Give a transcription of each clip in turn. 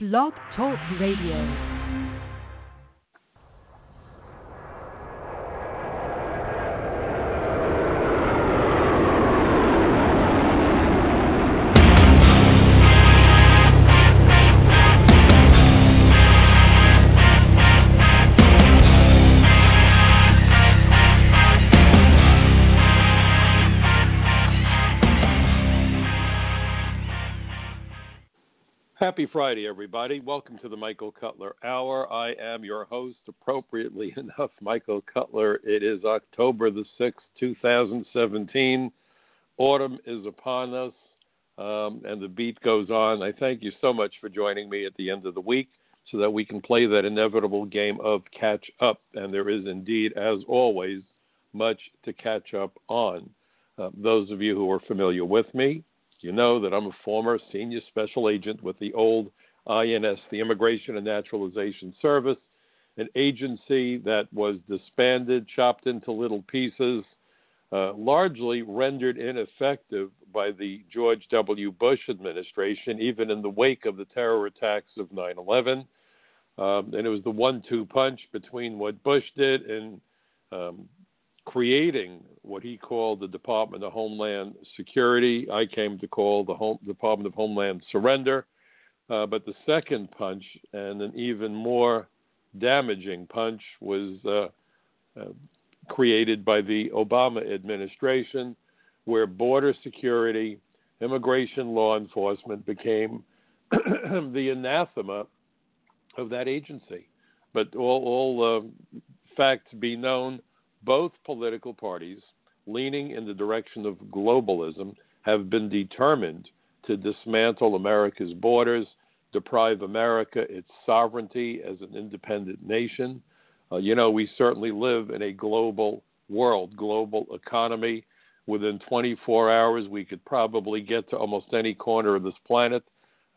Blog Talk Radio. Happy Friday, everybody. Welcome to the Michael Cutler Hour. I am your host, appropriately enough, Michael Cutler. It is October the 6th, 2017. Autumn is upon us, um, and the beat goes on. I thank you so much for joining me at the end of the week so that we can play that inevitable game of catch up. And there is indeed, as always, much to catch up on. Uh, those of you who are familiar with me, you know that I'm a former senior special agent with the old INS, the Immigration and Naturalization Service, an agency that was disbanded, chopped into little pieces, uh, largely rendered ineffective by the George W. Bush administration, even in the wake of the terror attacks of 9 11. Um, and it was the one two punch between what Bush did and um, creating what he called the Department of Homeland Security. I came to call the Home, Department of Homeland Surrender. Uh, but the second punch, and an even more damaging punch, was uh, uh, created by the Obama administration, where border security, immigration law enforcement became the anathema of that agency. But all, all uh, facts be known, both political parties, leaning in the direction of globalism, have been determined to dismantle America's borders, deprive America its sovereignty as an independent nation. Uh, you know, we certainly live in a global world, global economy. Within 24 hours, we could probably get to almost any corner of this planet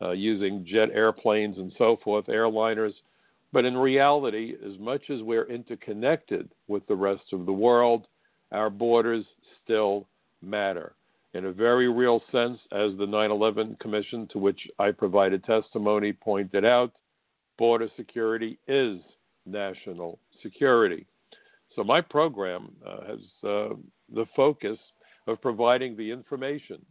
uh, using jet airplanes and so forth, airliners. But in reality, as much as we're interconnected with the rest of the world, our borders still matter. In a very real sense, as the 9 11 Commission, to which I provided testimony, pointed out, border security is national security. So, my program uh, has uh, the focus of providing the information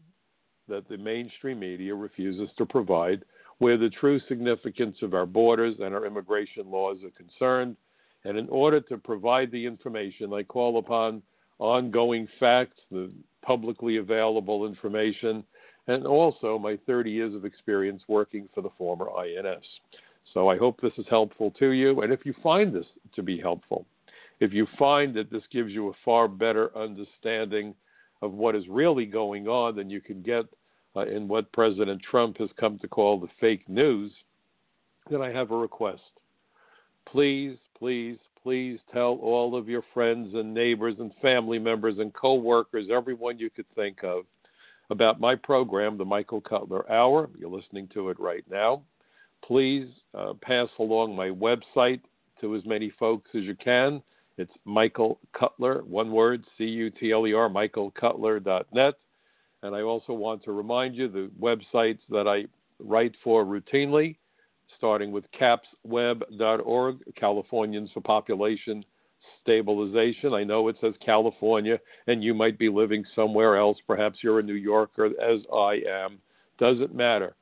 that the mainstream media refuses to provide where the true significance of our borders and our immigration laws are concerned. And in order to provide the information, I call upon ongoing facts, the publicly available information, and also my 30 years of experience working for the former INS. So I hope this is helpful to you. And if you find this to be helpful, if you find that this gives you a far better understanding of what is really going on than you can get uh, in what President Trump has come to call the fake news, then I have a request. Please, please, please tell all of your friends and neighbors and family members and coworkers, everyone you could think of, about my program, the Michael Cutler Hour. You're listening to it right now. Please uh, pass along my website to as many folks as you can. It's Michael Cutler, one word, C U T L E R, michaelcutler.net. And I also want to remind you the websites that I write for routinely, starting with capsweb.org, Californians for Population Stabilization. I know it says California, and you might be living somewhere else. Perhaps you're a New Yorker, as I am. Doesn't matter.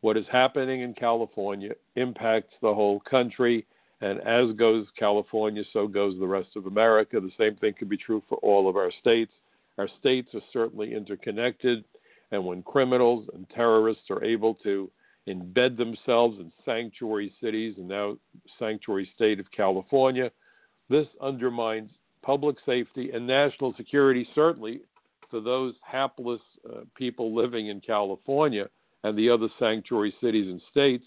What is happening in California impacts the whole country, and as goes California, so goes the rest of America. The same thing could be true for all of our states. Our states are certainly interconnected, and when criminals and terrorists are able to embed themselves in sanctuary cities and now sanctuary state of California, this undermines public safety and national security, certainly for those hapless uh, people living in California and the other sanctuary cities and states.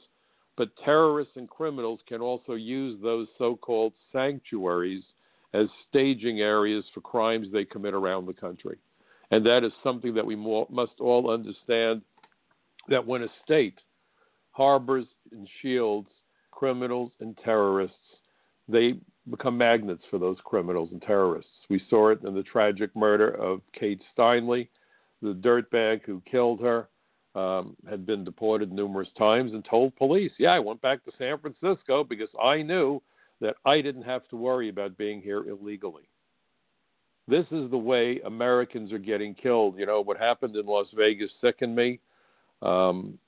But terrorists and criminals can also use those so called sanctuaries as staging areas for crimes they commit around the country. And that is something that we must all understand that when a state harbors and shields criminals and terrorists, they become magnets for those criminals and terrorists. We saw it in the tragic murder of Kate Steinle, the dirtbag who killed her. um, had been deported numerous times and told police, "Yeah, I went back to San Francisco because I knew that I didn't have to worry about being here illegally." This is the way Americans are getting killed. You know what happened in Las Vegas sickened me. Um,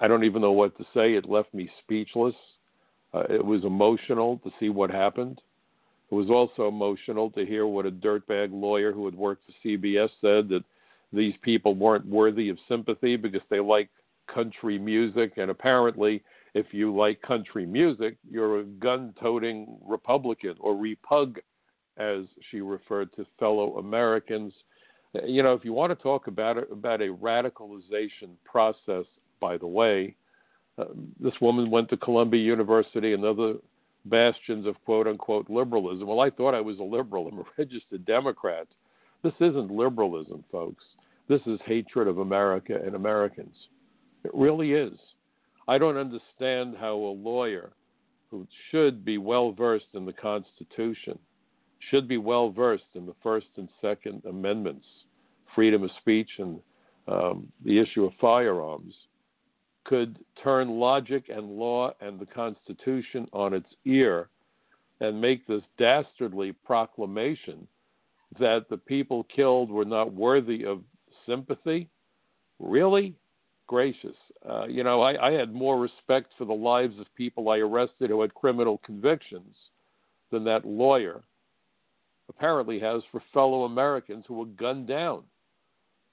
I don't even know what to say. It left me speechless. Uh, it was emotional to see what happened. It was also emotional to hear what a dirtbag lawyer who had worked for CBS said that these people weren't worthy of sympathy because they like country music. And apparently, if you like country music, you're a gun toting Republican or repug, as she referred to fellow Americans. You know, if you want to talk about it, about a radicalization process, by the way, uh, this woman went to Columbia University and other bastions of quote unquote liberalism. Well, I thought I was a liberal. I'm a registered Democrat. This isn't liberalism, folks. This is hatred of America and Americans. It really is. I don't understand how a lawyer who should be well versed in the Constitution, should be well versed in the First and Second Amendments, freedom of speech, and um, the issue of firearms, could turn logic and law and the Constitution on its ear and make this dastardly proclamation that the people killed were not worthy of sympathy? Really? Gracious. Uh, you know, I, I had more respect for the lives of people I arrested who had criminal convictions than that lawyer apparently has for fellow Americans who were gunned down.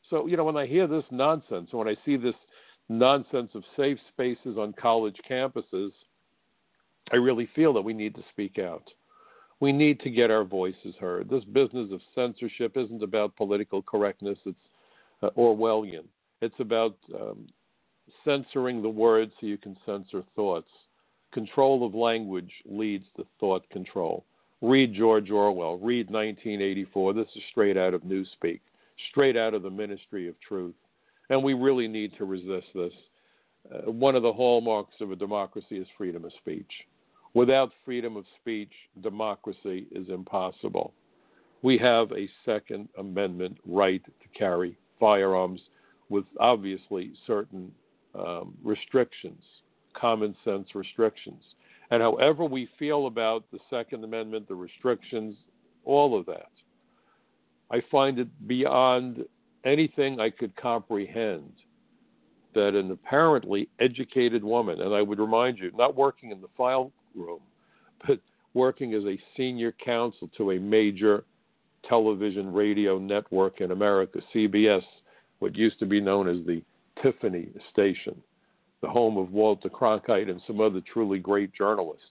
So, you know, when I hear this nonsense, when I see this nonsense of safe spaces on college campuses, I really feel that we need to speak out. We need to get our voices heard. This business of censorship isn't about political correctness. It's uh, Orwellian. It's about um, censoring the words so you can censor thoughts. Control of language leads to thought control. Read George Orwell. Read 1984. This is straight out of Newspeak, straight out of the Ministry of Truth. And we really need to resist this. Uh, one of the hallmarks of a democracy is freedom of speech. Without freedom of speech, democracy is impossible. We have a Second Amendment right to carry firearms with obviously certain um, restrictions, common sense restrictions. And however we feel about the Second Amendment, the restrictions, all of that, I find it beyond anything I could comprehend that an apparently educated woman, and I would remind you, not working in the file room, but working as a senior counsel to a major television radio network in America, CBS, what used to be known as the Tiffany Station, the home of Walter Cronkite and some other truly great journalists.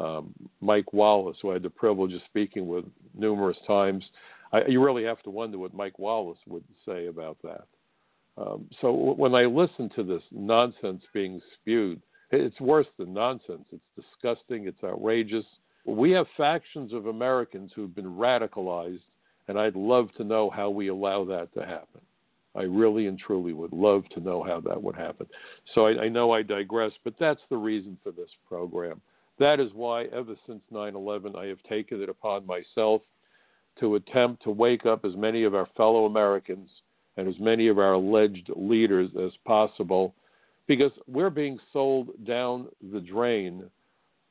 Um, Mike Wallace, who I had the privilege of speaking with numerous times. I, you really have to wonder what Mike Wallace would say about that. Um, so when I listen to this nonsense being spewed, it's worse than nonsense. It's disgusting. It's outrageous. We have factions of Americans who've been radicalized, and I'd love to know how we allow that to happen. I really and truly would love to know how that would happen. So I, I know I digress, but that's the reason for this program. That is why, ever since 9 11, I have taken it upon myself to attempt to wake up as many of our fellow Americans and as many of our alleged leaders as possible because we're being sold down the drain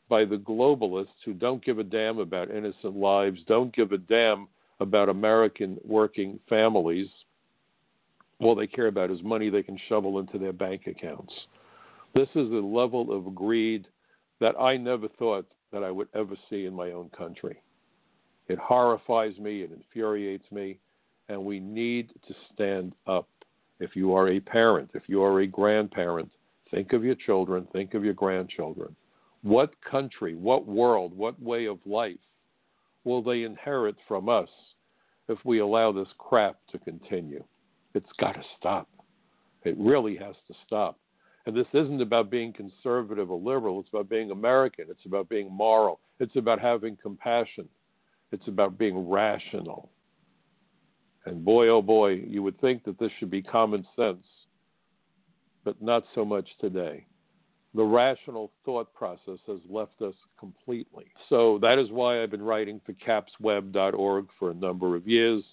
by the globalists who don't give a damn about innocent lives, don't give a damn about American working families. All they care about is money they can shovel into their bank accounts. This is a level of greed that I never thought that I would ever see in my own country. It horrifies me, it infuriates me, and we need to stand up. If you are a parent, if you are a grandparent, think of your children, think of your grandchildren. What country, what world, what way of life will they inherit from us if we allow this crap to continue? It's got to stop. It really has to stop. And this isn't about being conservative or liberal. It's about being American. It's about being moral. It's about having compassion. It's about being rational. And boy, oh boy, you would think that this should be common sense, but not so much today. The rational thought process has left us completely. So that is why I've been writing for capsweb.org for a number of years.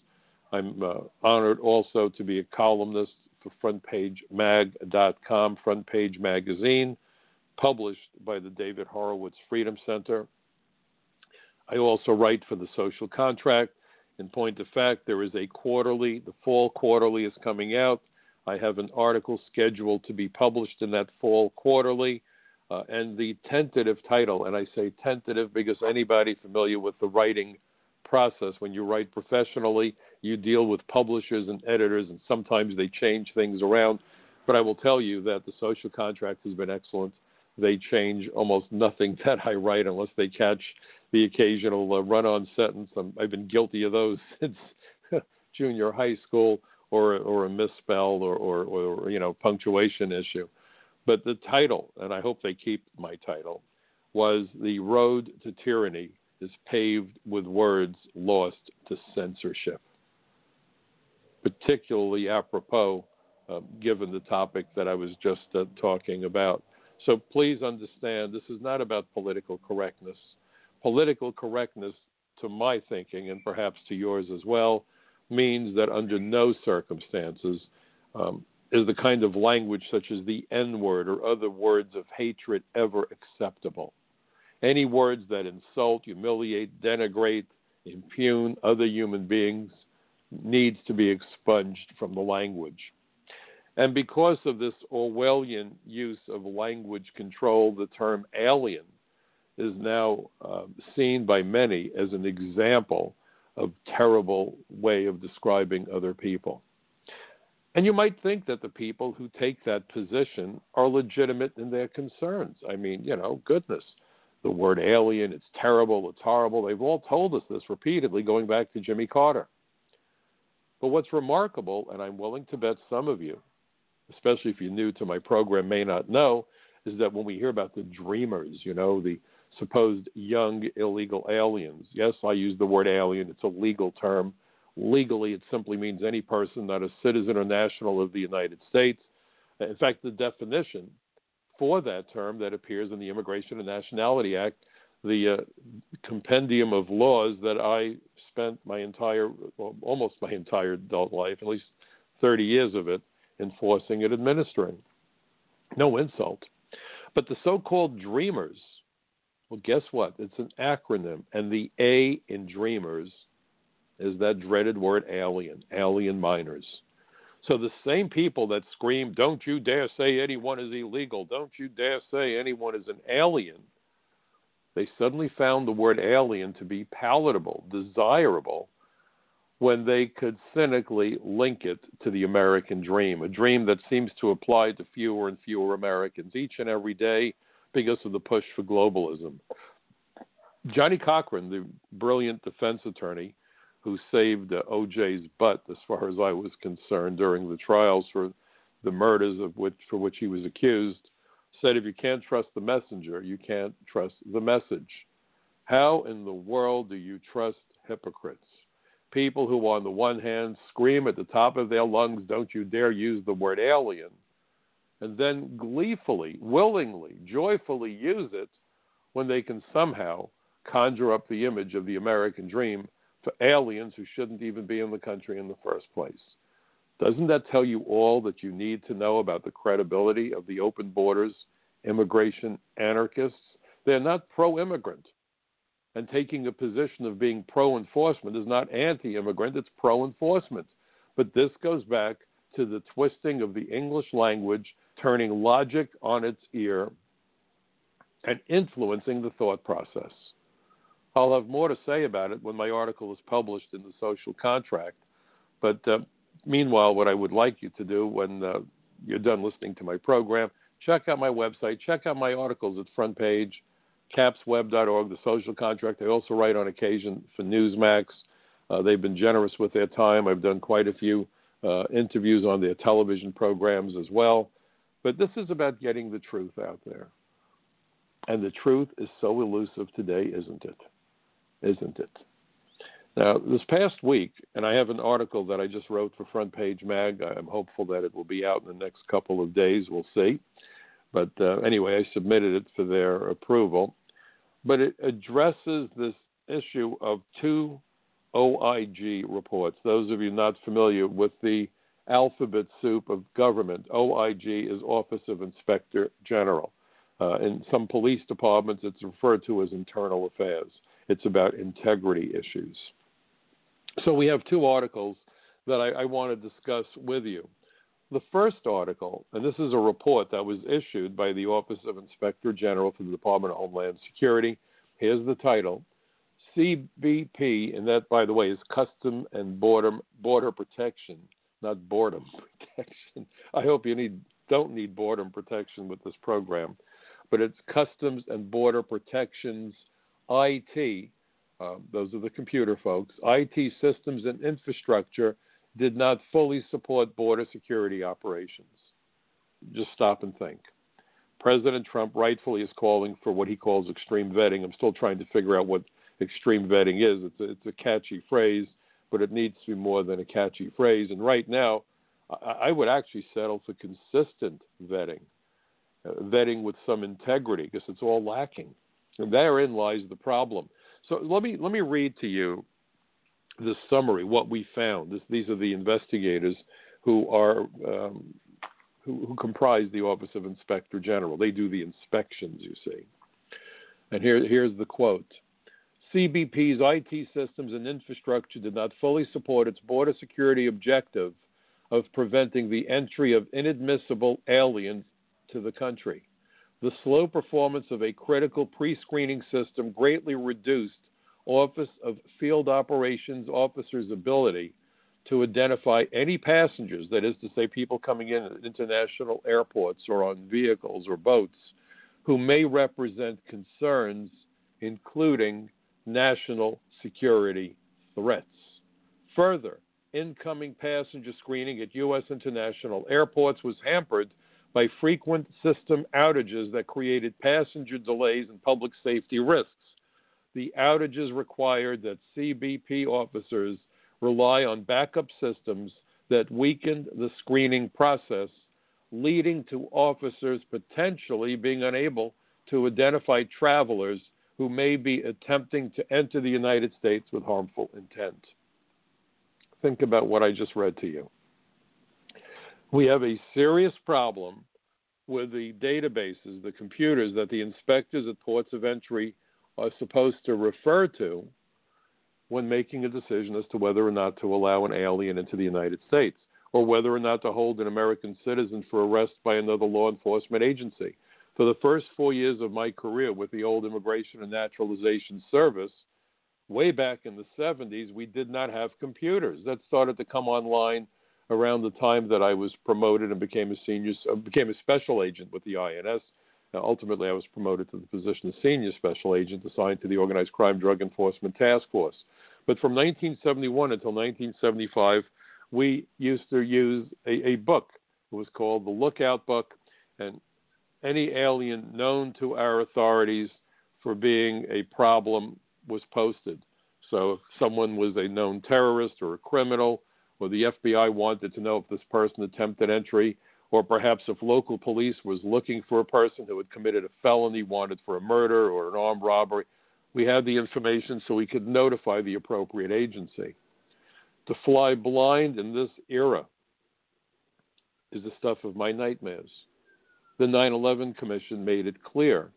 I'm uh, honored also to be a columnist for frontpagemag.com, Front Page Magazine, published by the David Horowitz Freedom Center. I also write for the Social Contract. In point of fact, there is a quarterly, the fall quarterly is coming out. I have an article scheduled to be published in that fall quarterly. Uh, and the tentative title, and I say tentative because anybody familiar with the writing process, when you write professionally, you deal with publishers and editors, and sometimes they change things around. But I will tell you that the social contract has been excellent. They change almost nothing that I write unless they catch the occasional uh, run on sentence. i have been guilty of those since junior high school or, or a misspell or, or, or, you know, punctuation issue. But the title, and I hope they keep my title, was The Road to Tyranny is Paved with Words Lost to Censorship particularly apropos uh, given the topic that I was just uh, talking about. So please understand this is not about political correctness. Political correctness, to my thinking, and perhaps to yours as well, means that under no circumstances um, is the kind of language such as the N word or other words of hatred ever acceptable. Any words that insult, humiliate, denigrate, impugn other human beings needs to be expunged from the language. And because of this Orwellian use of language control, the term alien is now uh, seen by many as an example of terrible way of describing other people. And you might think that the people who take that position are legitimate in their concerns. I mean, you know, goodness, the word alien, it's terrible, it's horrible. They've all told us this repeatedly going back to Jimmy Carter. But what's remarkable, and I'm willing to bet some of you, especially if you're new to my program, may not know, is that when we hear about the dreamers, you know, the supposed young illegal aliens, yes, I use the word alien, it's a legal term. Legally, it simply means any person not a citizen or national of the United States. In fact, the definition for that term that appears in the Immigration and Nationality Act, the uh, compendium of laws that I spent my entire, well, almost my entire adult life, at least 30 years of it, enforcing and administering. No insult. But the so called dreamers, well, guess what? It's an acronym. And the A in dreamers is that dreaded word alien, alien minors. So the same people that scream, don't you dare say anyone is illegal, don't you dare say anyone is an alien, they suddenly found the word alien to be palatable, desirable, when they could cynically link it to the American dream, a dream that seems to apply to fewer and fewer Americans each and every day because of the push for globalism. Johnnie Cochran, the brilliant defense attorney who saved uh, OJ's butt, as far as I was concerned, during the trials for the murders of which for which he was accused, said if you can't trust the messenger, you can't trust the message. How in the world do you trust hypocrites? People who, on the one hand, scream at the top of their lungs, don't you dare use the word alien, and then gleefully, willingly, joyfully use it when they can somehow conjure up the image of the American dream for aliens who shouldn't even be in the country in the first place. Doesn't that tell you all that you need to know about the credibility of the open borders immigration anarchists? They're not pro immigrant. And taking a position of being pro enforcement is not anti immigrant, it's pro enforcement. But this goes back to the twisting of the English language, turning logic on its ear, and influencing the thought process. I'll have more to say about it when my article is published in the social contract. But uh, meanwhile, what I would like you to do when uh, you're done listening to my program, check out my website, check out my articles at front page, capsweb.org, the social contract. I also write on occasion for Newsmax. Uh, they've been generous with their time. I've done quite a few uh, interviews on their television programs as well. But this is about getting the truth out there. And the truth is so elusive today, isn't it? Isn't it? Now, this past week, and I have an article that I just wrote for Front Page Mag. I'm hopeful that it will be out in the next couple of days. We'll see. But uh, anyway, I submitted it for their approval. But it addresses this issue of two OIG reports. Those of you not familiar with the alphabet soup of government. OIG is Office of Inspector General. Uh, in some police departments, it's referred to as internal affairs. It's about integrity issues. So we have two articles that I, I want to discuss with you. The first article, and this is a report that was issued by the Office of Inspector General for the Department of Homeland Security. Here's the title CBP, and that, by the way, is Custom and Border, Border Protection, not boredom protection. I hope you need don't need boredom protection with this program, but it's Customs and Border Protections IT. Uh, those are the computer folks. IT systems and infrastructure did not fully support border security operations. Just stop and think. President Trump rightfully is calling for what he calls extreme vetting. I'm still trying to figure out what extreme vetting is. It's a, it's a catchy phrase, but it needs to be more than a catchy phrase. And right now, I, I would actually settle for consistent vetting, uh, vetting with some integrity, because it's all lacking. And therein lies the problem. So let me let me read to you the summary, what we found. This, these are the investigators who are um, who, who, comprise the Office of Inspector General. They do the inspections, you see. And here, here's the quote. CBP's IT systems and infrastructure did not fully support its border security objective of preventing the entry of inadmissible aliens to the country. The slow performance of a critical pre screening system greatly reduced Office of Field Operations officers' ability to identify any passengers, that is to say, people coming in at international airports or on vehicles or boats, who may represent concerns, including national security threats. Further, incoming passenger screening at U.S. international airports was hampered by frequent system outages that created passenger delays and public safety risks the outages required that CBP officers rely on backup systems that weakened the screening process, leading to officers potentially being unable to identify travelers who may be attempting to enter the United States with harmful intent. Think about what I just read to you. We have a serious problem with the databases, the computers that the inspectors at ports of entry are supposed to refer to when making a decision as to whether or not to allow an alien into the United States or whether or not to hold an American citizen for arrest by another law enforcement agency. For the first four years of my career with the old Immigration and Naturalization Service, way back in the 70s, we did not have computers. That started to come online around the time that I was promoted and became a senior, uh, became a special agent with the INS now, ultimately, I was promoted to the position of senior special agent assigned to the Organized Crime Drug Enforcement Task Force. But from 1971 until 1975, we used to use a, a book. It was called the Lookout Book, and any alien known to our authorities for being a problem was posted. So if someone was a known terrorist or a criminal, or the FBI wanted to know if this person attempted entry, or perhaps if local police was looking for a person who had committed a felony wanted for a murder or an armed robbery, we had the information so we could notify the appropriate agency. To fly blind in this era is the stuff of my nightmares. The 9 11 Commission made it clear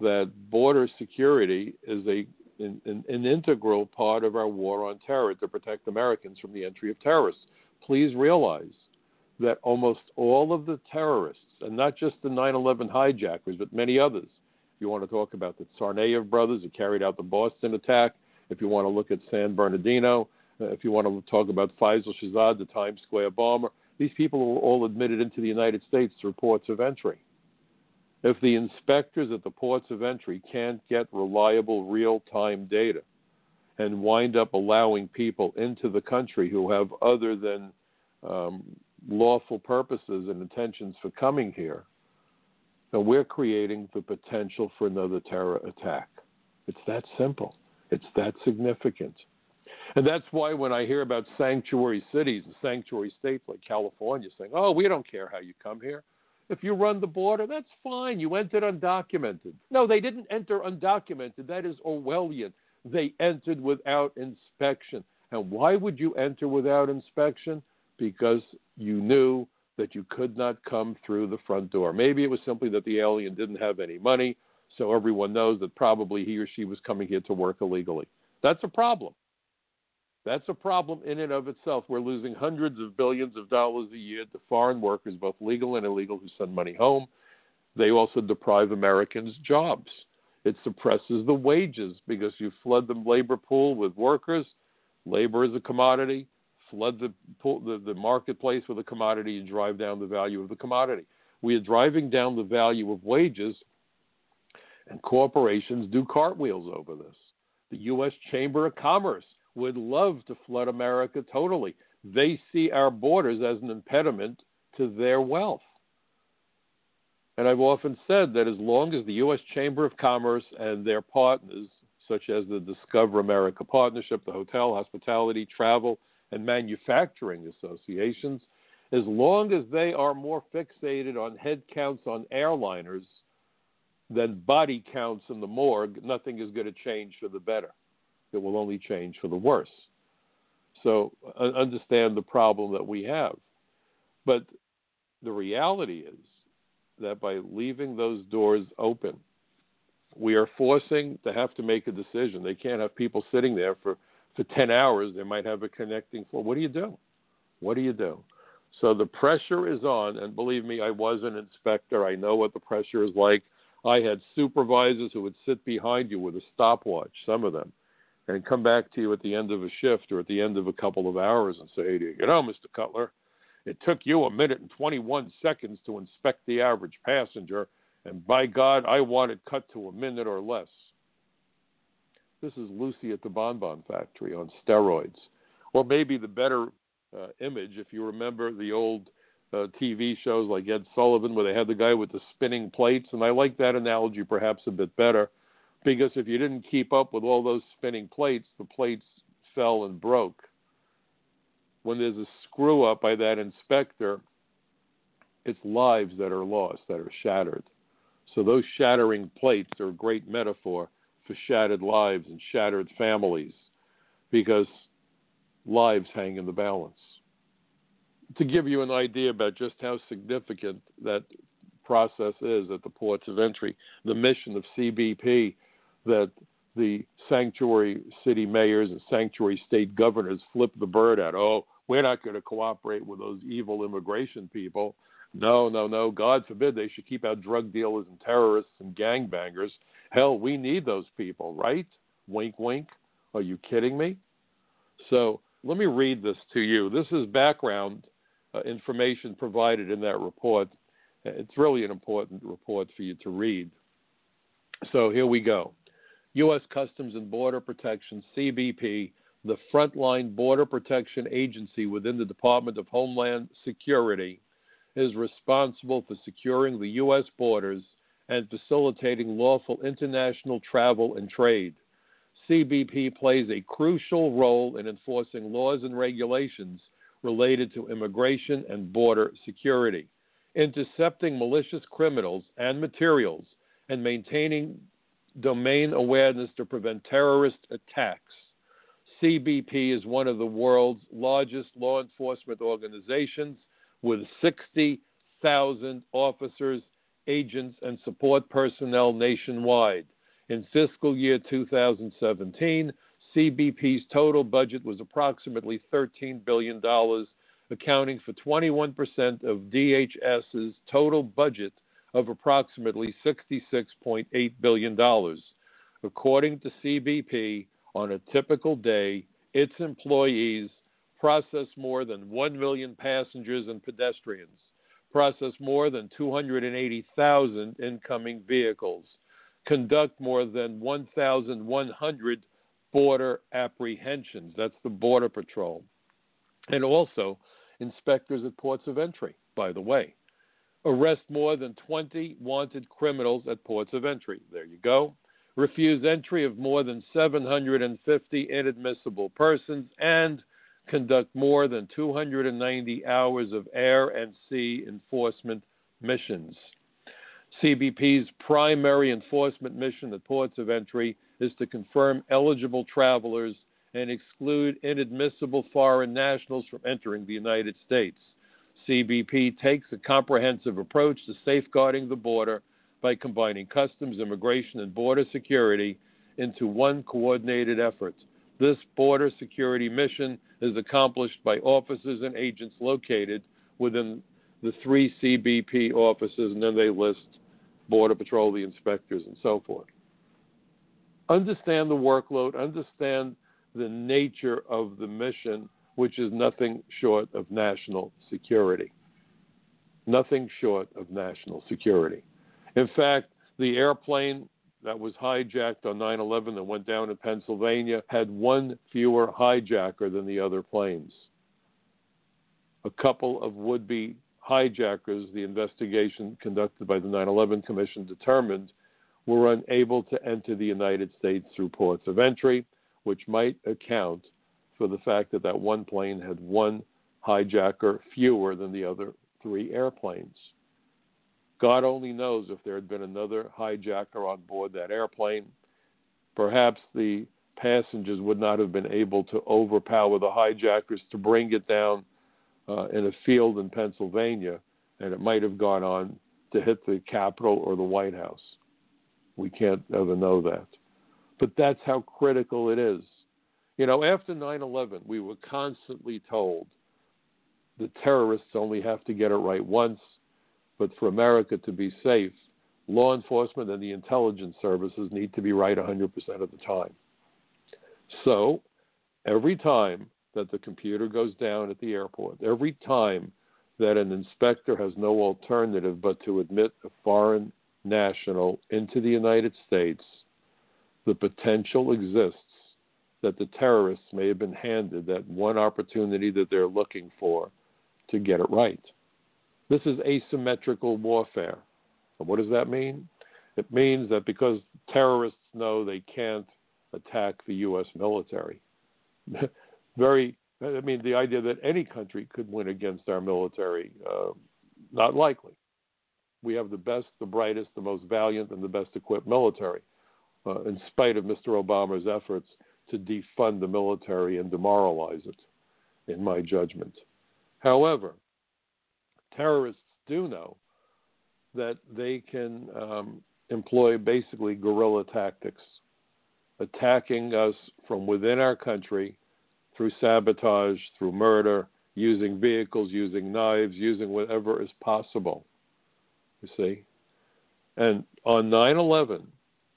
that border security is a, an, an integral part of our war on terror to protect Americans from the entry of terrorists. Please realize that almost all of the terrorists, and not just the 9 11 hijackers, but many others, if you want to talk about the Tsarnaev brothers who carried out the Boston attack, if you want to look at San Bernardino, uh, if you want to talk about Faisal Shahzad, the Times Square bomber, these people were all admitted into the United States through ports of entry. If the inspectors at the ports of entry can't get reliable real time data and wind up allowing people into the country who have other than um, lawful purposes and intentions for coming here, then we're creating the potential for another terror attack. It's that simple. It's that significant. And that's why when I hear about sanctuary cities and sanctuary states like California saying, oh, we don't care how you come here. If you run the border, that's fine. You entered undocumented. No, they didn't enter undocumented. That is Orwellian. They entered without inspection. And why would you enter without inspection? because you knew that you could not come through the front door. Maybe it was simply that the alien didn't have any money, so everyone knows that probably he or she was coming here to work illegally. That's a problem. That's a problem in and of itself. We're losing hundreds of billions of dollars a year to foreign workers, both legal and illegal, who send money home. They also deprive Americans jobs. It suppresses the wages because you flood the labor pool with workers. Labor is a commodity. Flood the, the, the marketplace with a commodity and drive down the value of the commodity. We are driving down the value of wages, and corporations do cartwheels over this. The U.S. Chamber of Commerce would love to flood America totally. They see our borders as an impediment to their wealth. And I've often said that as long as the U.S. Chamber of Commerce and their partners, such as the Discover America Partnership, the Hotel, Hospitality, Travel, and Manufacturing Associations, as long as they are more fixated on head counts on airliners than body counts in the morgue, nothing is going to change for the better. It will only change for the worse. So uh, understand the problem that we have. But the reality is that by leaving those doors open, we are forcing to have to make a decision. They can't have people sitting there for, for 10 hours. They might have a connecting floor. What do you do? What do you do? So the pressure is on, and believe me, I was an inspector. I know what the pressure is like. I had supervisors who would sit behind you with a stopwatch, some of them, and come back to you at the end of a shift or at the end of a couple of hours and say, hey, you know, Mr. Cutler, it took you a minute and 21 seconds to inspect the average passenger, and by God, I want it cut to a minute or less. This is Lucy at the Bonbon Factory on steroids. Or maybe the better uh, image, if you remember the old uh, TV shows like Ed Sullivan, where they had the guy with the spinning plates, and I like that analogy perhaps a bit better because if you didn't keep up with all those spinning plates, the plates fell and broke. When there's a screw up by that inspector, it's lives that are lost, that are shattered. So those shattering plates are a great metaphor for shattered lives and shattered families because lives hang in the balance. To give you an idea about just how significant that process is at the ports of entry, the mission of CBP that the sanctuary city mayors and sanctuary state governors flip the bird at. Oh, we're not going to cooperate with those evil immigration people. No, no, no. God forbid they should keep out drug dealers and terrorists and gangbangers. Hell, we need those people, right? Wink, wink. Are you kidding me? So let me read this to you. This is background uh, information provided in that report. It's really an important report for you to read. So here we go. U.S. Customs and Border Protection, CBP, the frontline border protection agency within the Department of Homeland Security, is responsible for securing the U.S. borders and facilitating lawful international travel and trade. CBP plays a crucial role in enforcing laws and regulations related to immigration and border security, intercepting malicious criminals and materials, and maintaining domain awareness to prevent terrorist attacks. CBP is one of the world's largest law enforcement organizations with 60,000 officers, agents, and support personnel nationwide. In fiscal year 2017, CBP's total budget was approximately $13 billion, accounting for 21% of DHS's total budget of approximately $66.8 billion. According to CBP, on a typical day, its employees process more than 1 million passengers and pedestrians, process more than 280,000 incoming vehicles, conduct more than 1,100 border apprehensions. That's the Border Patrol. And also inspectors at ports of entry, by the way arrest more than 20 wanted criminals at ports of entry. There you go. Refuse entry of more than 750 inadmissible persons and conduct more than 290 hours of air and sea enforcement missions. CBP's primary enforcement mission at ports of entry is to confirm eligible travelers and exclude inadmissible foreign nationals from entering the United States. CBP takes a comprehensive approach to safeguarding the border by combining customs, immigration, and border security into one coordinated effort. This border security mission is accomplished by officers and agents located within the three CBP offices, and then they list Border Patrol, the inspectors, and so forth. Understand the workload, understand the nature of the mission, which is nothing short of national security. Nothing short of national security. In fact, the airplane that was hijacked on 9 11 that went down in Pennsylvania had one fewer hijacker than the other planes. A couple of would be hijackers, the investigation conducted by the 9 11 Commission determined, were unable to enter the United States through ports of entry, which might account for the fact that that one plane had one hijacker fewer than the other three airplanes. God only knows if there had been another hijacker on board that airplane. Perhaps the passengers would not have been able to overpower the hijackers to bring it down uh, in a field in Pennsylvania, and it might have gone on to hit the Capitol or the White House. We can't ever know that. But that's how critical it is. You know, after 9 11, we were constantly told the terrorists only have to get it right once, but for America to be safe, law enforcement and the intelligence services need to be right 100% of the time. So, every time that the computer goes down at the airport, every time that an inspector has no alternative but to admit a foreign national into the United States, the potential exists that the terrorists may have been handed that one opportunity that they're looking for to get it right. This is asymmetrical warfare. And what does that mean? It means that because terrorists know they can't attack the U.S. military, very, I mean, the idea that any country could win against our military, uh, not likely. We have the best, the brightest, the most valiant, and the best equipped military, uh, in spite of Mr. Obama's efforts to defund the military and demoralize it, in my judgment. However, terrorists do know that they can um, employ basically guerrilla tactics, attacking us from within our country through sabotage, through murder, using vehicles, using knives, using whatever is possible. You see? And on 9 11,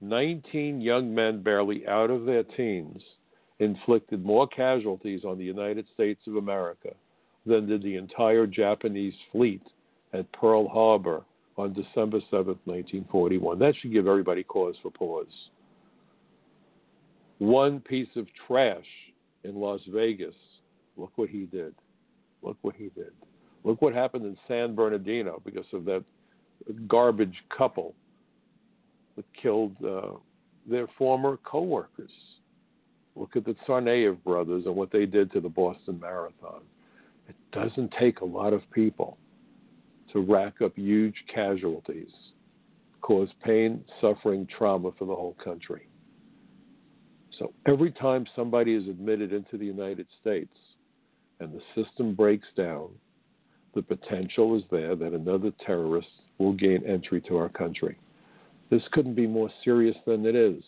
19 young men, barely out of their teens, inflicted more casualties on the United States of America than did the entire Japanese fleet at Pearl Harbor on December 7, 1941. That should give everybody cause for pause. One piece of trash in Las Vegas. Look what he did. Look what he did. Look what happened in San Bernardino because of that garbage couple that killed uh, their former coworkers. Look at the Tsarnaev brothers and what they did to the Boston Marathon. It doesn't take a lot of people to rack up huge casualties, cause pain, suffering, trauma for the whole country. So every time somebody is admitted into the United States and the system breaks down, the potential is there that another terrorist will gain entry to our country. This couldn't be more serious than it is.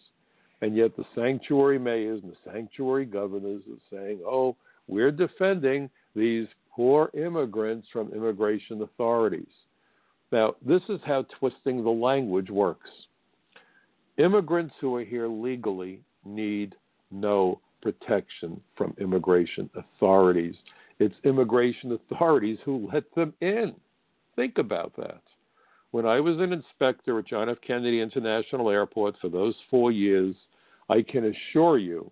And yet the sanctuary mayors and the sanctuary governors are saying, oh, we're defending these poor immigrants from immigration authorities. Now, this is how twisting the language works. Immigrants who are here legally need no protection from immigration authorities. It's immigration authorities who let them in. Think about that. When I was an inspector at John F. Kennedy International Airport for those four years, I can assure you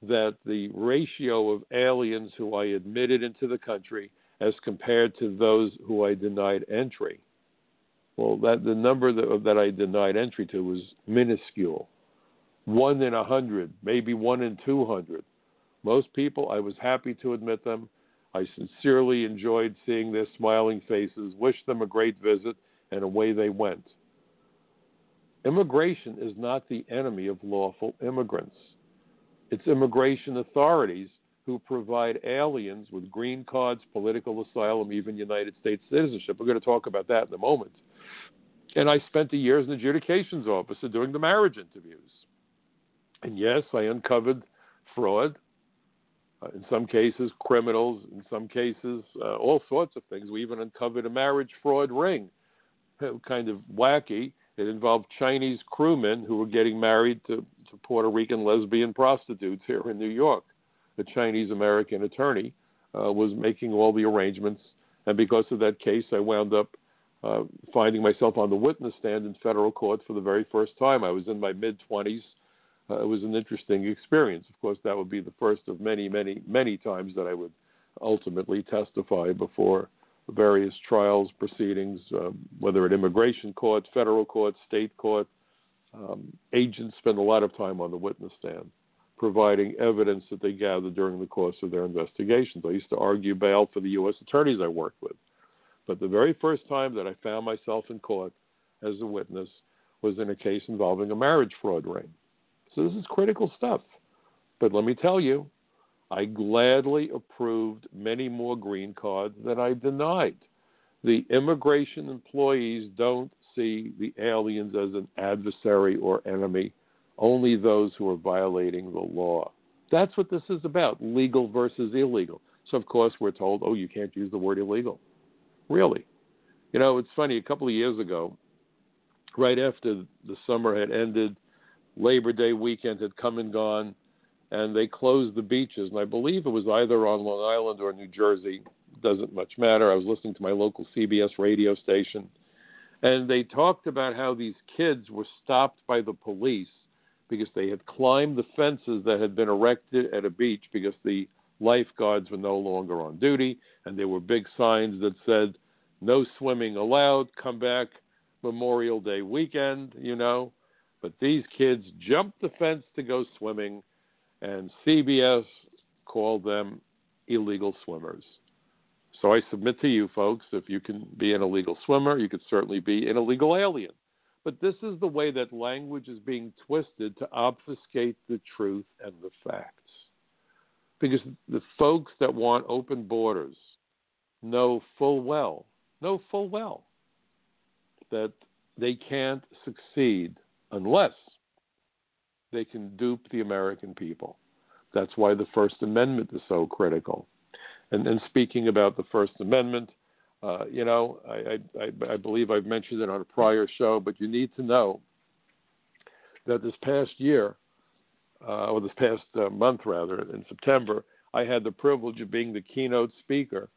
that the ratio of aliens who I admitted into the country as compared to those who I denied entry, well, that the number that, that I denied entry to was minuscule. One in a hundred, maybe one in two hundred. Most people, I was happy to admit them. I sincerely enjoyed seeing their smiling faces, wished them a great visit, and away they went. Immigration is not the enemy of lawful immigrants. it's immigration authorities who provide aliens with green cards, political asylum, even United States citizenship. We're going to talk about that in a moment. And I spent the years in the adjudications officer doing the marriage interviews. And yes, I uncovered fraud. Uh, in some cases, criminals. In some cases, uh, all sorts of things. We even uncovered a marriage fraud ring, kind of wacky. It involved Chinese crewmen who were getting married to, to Puerto Rican lesbian prostitutes here in New York. A Chinese American attorney uh, was making all the arrangements, and because of that case, I wound up uh, finding myself on the witness stand in federal court for the very first time. I was in my mid 20s. Uh, it was an interesting experience. Of course, that would be the first of many, many, many times that I would ultimately testify before various trials, proceedings, uh, whether at immigration court, federal court, state court. Um, agents spend a lot of time on the witness stand, providing evidence that they gather during the course of their investigations. I used to argue bail for the U.S. attorneys I worked with. But the very first time that I found myself in court as a witness was in a case involving a marriage fraud ring. So this is critical stuff. But let me tell you, I gladly approved many more green cards than I denied. The immigration employees don't see the aliens as an adversary or enemy, only those who are violating the law. That's what this is about legal versus illegal. So, of course, we're told, oh, you can't use the word illegal. Really. You know, it's funny, a couple of years ago, right after the summer had ended, Labor Day weekend had come and gone, and they closed the beaches. And I believe it was either on Long Island or New Jersey. Doesn't much matter. I was listening to my local CBS radio station, and they talked about how these kids were stopped by the police because they had climbed the fences that had been erected at a beach because the lifeguards were no longer on duty, and there were big signs that said, no swimming allowed, come back Memorial Day weekend, you know. But these kids jumped the fence to go swimming, and CBS called them illegal swimmers. So I submit to you folks if you can be an illegal swimmer, you could certainly be an illegal alien. But this is the way that language is being twisted to obfuscate the truth and the facts because the folks that want open borders know full well, know full well that they can't succeed unless they can dupe the American people. That's why the First Amendment is so critical. And, and speaking about the First Amendment, uh, you know, I, I, I believe I've mentioned it on a prior show, but you need to know that this past year, uh, or this past uh, month rather, in September, I had the privilege of being the keynote speaker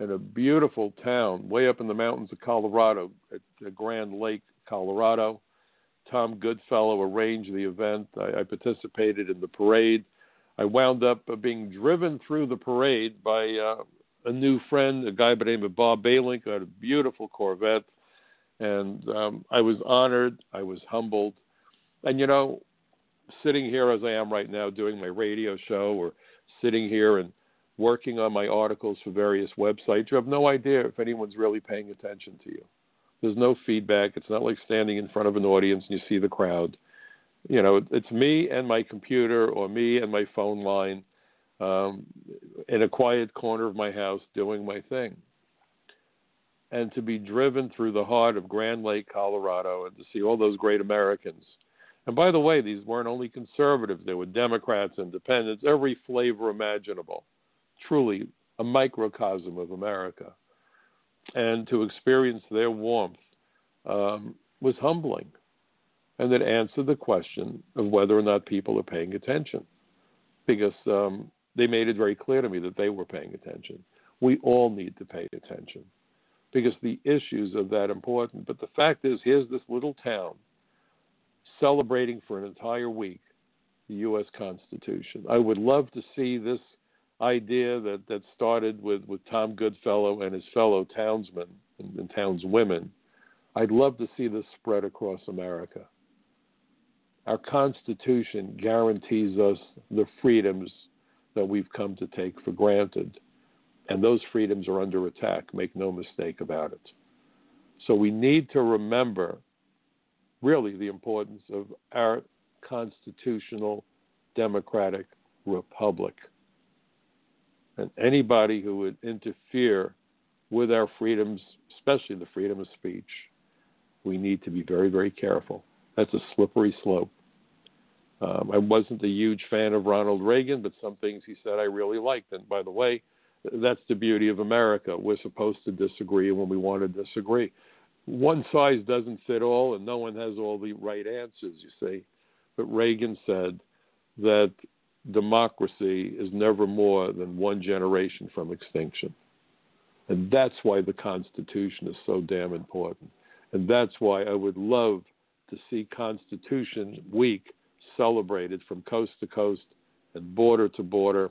in a beautiful town way up in the mountains of Colorado, at Grand Lake, Colorado. Tom Goodfellow arranged the event. I, I participated in the parade. I wound up being driven through the parade by uh, a new friend, a guy by the name of Bob Balink, who had a beautiful Corvette. And um, I was honored. I was humbled. And, you know, sitting here as I am right now doing my radio show or sitting here and working on my articles for various websites, you have no idea if anyone's really paying attention to you. There's no feedback. It's not like standing in front of an audience and you see the crowd. You know, it's me and my computer or me and my phone line um, in a quiet corner of my house doing my thing. And to be driven through the heart of Grand Lake, Colorado, and to see all those great Americans – and by the way, these weren't only conservatives, they were Democrats, independents, every flavor imaginable. Truly a microcosm of America. And to experience their warmth um, was humbling. And it answered the question of whether or not people are paying attention. Because um, they made it very clear to me that they were paying attention. We all need to pay attention because the issues are that important. But the fact is, here's this little town celebrating for an entire week the U.S. Constitution. I would love to see this idea that, that started with, with Tom Goodfellow and his fellow townsmen and, and townswomen. I'd love to see this spread across America. Our Constitution guarantees us the freedoms that we've come to take for granted. And those freedoms are under attack, make no mistake about it. So we need to remember really the importance of our constitutional democratic republic. And anybody who would interfere with our freedoms, especially the freedom of speech, we need to be very, very careful. That's a slippery slope. Um, I wasn't a huge fan of Ronald Reagan, but some things he said I really liked. And by the way, that's the beauty of America. We're supposed to disagree when we want to disagree. One size doesn't fit all, and no one has all the right answers, you see. But Reagan said that democracy is never more than one generation from extinction. And that's why the Constitution is so damn important. And that's why I would love to see Constitution Week celebrated from coast to coast and border to border.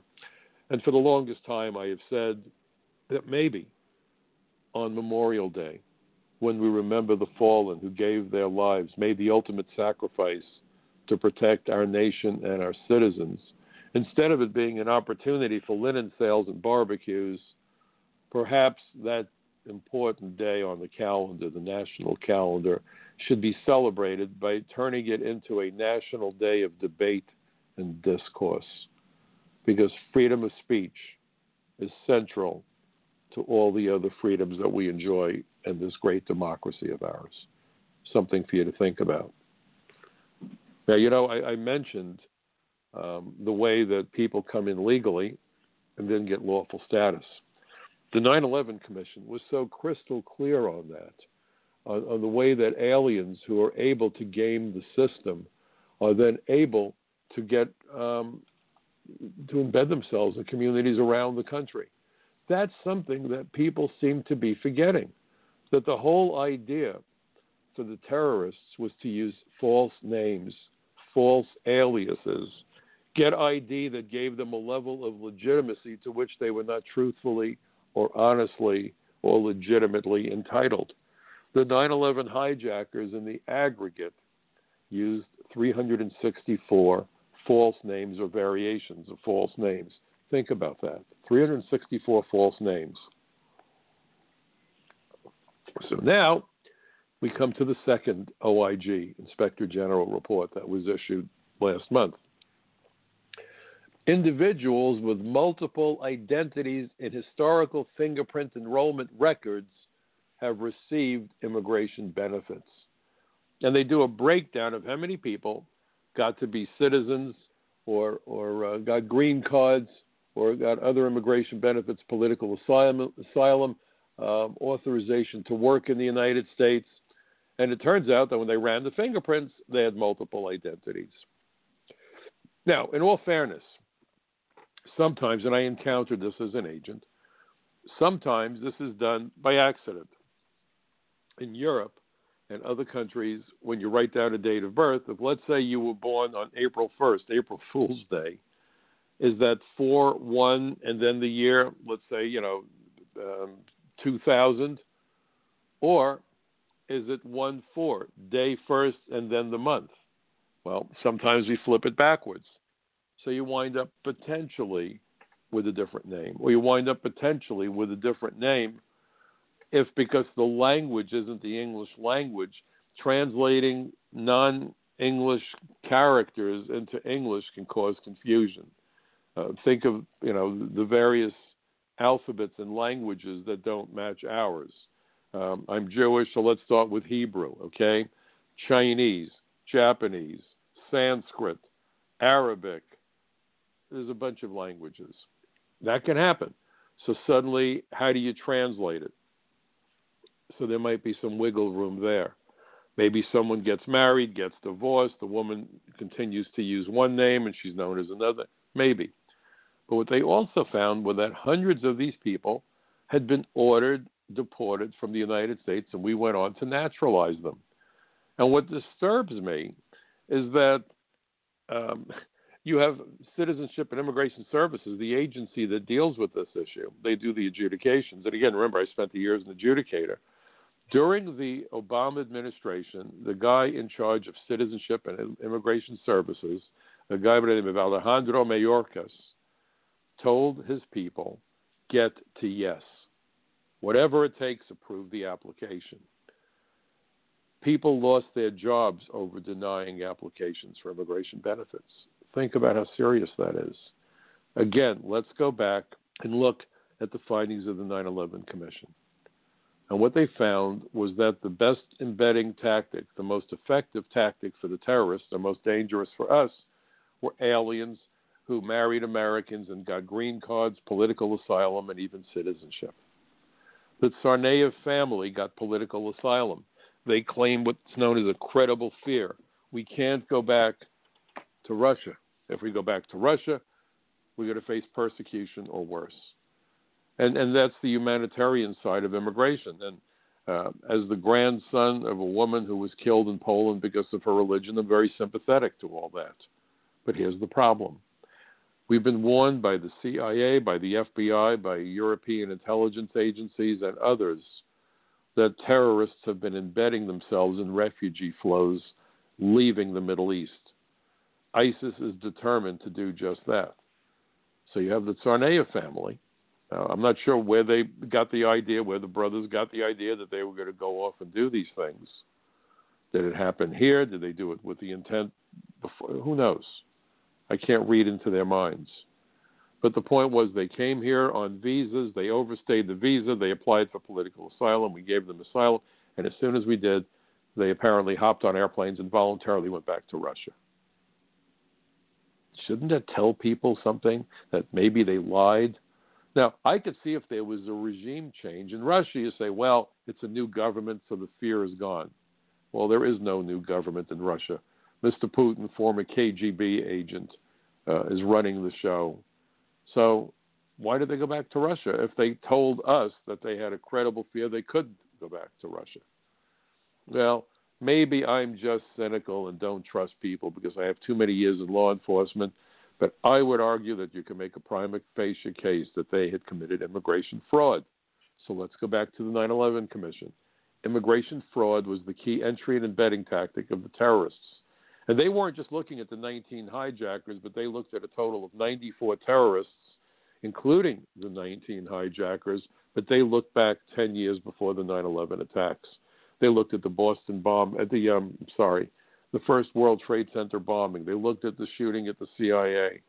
And for the longest time, I have said that maybe on Memorial Day, when we remember the fallen who gave their lives, made the ultimate sacrifice to protect our nation and our citizens, instead of it being an opportunity for linen sales and barbecues, perhaps that important day on the calendar, the national calendar, should be celebrated by turning it into a national day of debate and discourse. Because freedom of speech is central to all the other freedoms that we enjoy in this great democracy of ours. Something for you to think about. Now, you know, I, I mentioned um, the way that people come in legally and then get lawful status. The 9 11 Commission was so crystal clear on that, on, on, the way that aliens who are able to game the system are then able to get um, to embed themselves in communities around the country. That's something that people seem to be forgetting. That the whole idea for the terrorists was to use false names, false aliases, get ID that gave them a level of legitimacy to which they were not truthfully or honestly or legitimately entitled. The 9 11 hijackers in the aggregate used 364 false names or variations of false names. Think about that 364 false names. So now we come to the second OIG, Inspector General report that was issued last month individuals with multiple identities in historical fingerprint enrollment records have received immigration benefits. And they do a breakdown of how many people got to be citizens or, or uh, got green cards or got other immigration benefits, political asylum, asylum um, authorization to work in the United States. And it turns out that when they ran the fingerprints, they had multiple identities. Now, in all fairness, sometimes, and I encountered this as an agent, sometimes this is done by accident. In Europe and other countries, when you write down a date of birth, if let's say you were born on April 1st, April Fool's Day, is that 4 1 and then the year, let's say, you know, um, 2000? Or is it 1 4, day first and then the month? Well, sometimes we flip it backwards. So you wind up potentially with a different name, or you wind up potentially with a different name if because the language isn't the English language, translating non English characters into English can cause confusion. Uh, think of you know the various alphabets and languages that don't match ours. Um, I'm Jewish, so let's start with Hebrew, okay? Chinese, Japanese, Sanskrit, Arabic, there's a bunch of languages. That can happen. So suddenly, how do you translate it? So there might be some wiggle room there. Maybe someone gets married, gets divorced, the woman continues to use one name and she's known as another. Maybe. But what they also found was that hundreds of these people had been ordered deported from the United States, and we went on to naturalize them. And what disturbs me is that um, you have Citizenship and Immigration Services, the agency that deals with this issue. They do the adjudications. And again, remember, I spent the years an adjudicator. During the Obama administration, the guy in charge of Citizenship and Immigration Services, a guy by the name of Alejandro Mayorkas, told his people, get to yes. Whatever it takes, approve the application. People lost their jobs over denying applications for immigration benefits. Think about how serious that is. Again, let's go back and look at the findings of the 9 11 Commission. And what they found was that the best embedding tactic, the most effective tactic for the terrorists, the most dangerous for us, were aliens who married Americans and got green cards, political asylum, and even citizenship. The Tsarnaev family got political asylum. They claim what's known as a credible fear. We can't go back to Russia. If we go back to Russia, we're going to face persecution or worse. And, and that's the humanitarian side of immigration. And uh, as the grandson of a woman who was killed in Poland because of her religion, I'm very sympathetic to all that. But here's the problem We've been warned by the CIA, by the FBI, by European intelligence agencies, and others that terrorists have been embedding themselves in refugee flows leaving the Middle East. ISIS is determined to do just that. So you have the Tsarnaev family. I'm not sure where they got the idea, where the brothers got the idea that they were going to go off and do these things. Did it happen here? Did they do it with the intent before? Who knows? I can't read into their minds. But the point was, they came here on visas. They overstayed the visa. They applied for political asylum. We gave them asylum. And as soon as we did, they apparently hopped on airplanes and voluntarily went back to Russia. Shouldn't that tell people something that maybe they lied? Now, I could see if there was a regime change in Russia, you say, well, it's a new government, so the fear is gone. Well, there is no new government in Russia. Mr. Putin, former KGB agent, uh, is running the show. So why did they go back to Russia? If they told us that they had a credible fear, they could go back to Russia. Well, maybe I'm just cynical and don't trust people because I have too many years in law enforcement. But I would argue that you can make a prima facie case that they had committed immigration fraud. So let's go back to the 9 11 Commission. Immigration fraud was the key entry and embedding tactic of the terrorists. And they weren't just looking at the 19 hijackers, but they looked at a total of 94 terrorists, including the 19 hijackers. But they looked back 10 years before the 9/11 attacks. They looked at the Boston bomb, at the um, sorry, the first World Trade Center bombing. They looked at the shooting at the CIA.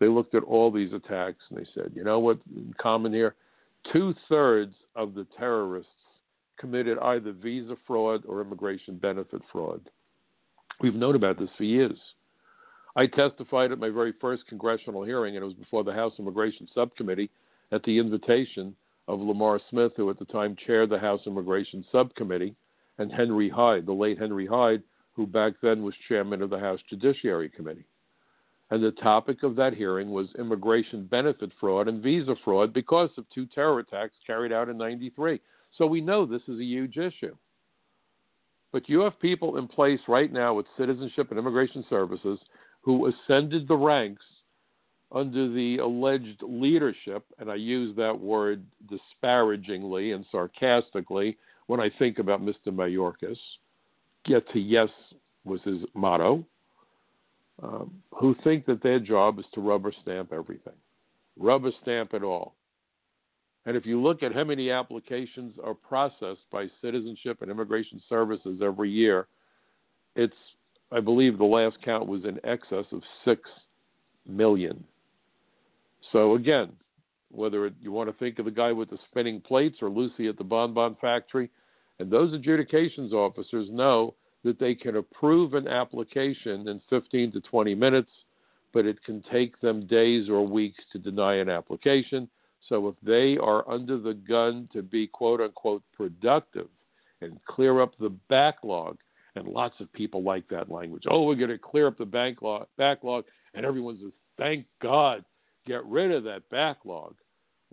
They looked at all these attacks and they said, you know what, common here, two thirds of the terrorists committed either visa fraud or immigration benefit fraud. We've known about this for years. I testified at my very first congressional hearing, and it was before the House Immigration Subcommittee at the invitation of Lamar Smith, who at the time chaired the House Immigration Subcommittee, and Henry Hyde, the late Henry Hyde, who back then was chairman of the House Judiciary Committee. And the topic of that hearing was immigration benefit fraud and visa fraud because of two terror attacks carried out in 93. So we know this is a huge issue. But you have people in place right now with Citizenship and Immigration Services who ascended the ranks under the alleged leadership, and I use that word disparagingly and sarcastically when I think about Mr. Mayorkas. Get to yes was his motto. Um, who think that their job is to rubber stamp everything, rubber stamp it all. And if you look at how many applications are processed by Citizenship and Immigration Services every year, it's, I believe the last count was in excess of 6 million. So again, whether you want to think of the guy with the spinning plates or Lucy at the bonbon factory, and those adjudications officers know that they can approve an application in 15 to 20 minutes, but it can take them days or weeks to deny an application. So if they are under the gun to be quote unquote productive and clear up the backlog, and lots of people like that language. Oh, we're going to clear up the backlog, backlog, and everyone says, "Thank God, get rid of that backlog."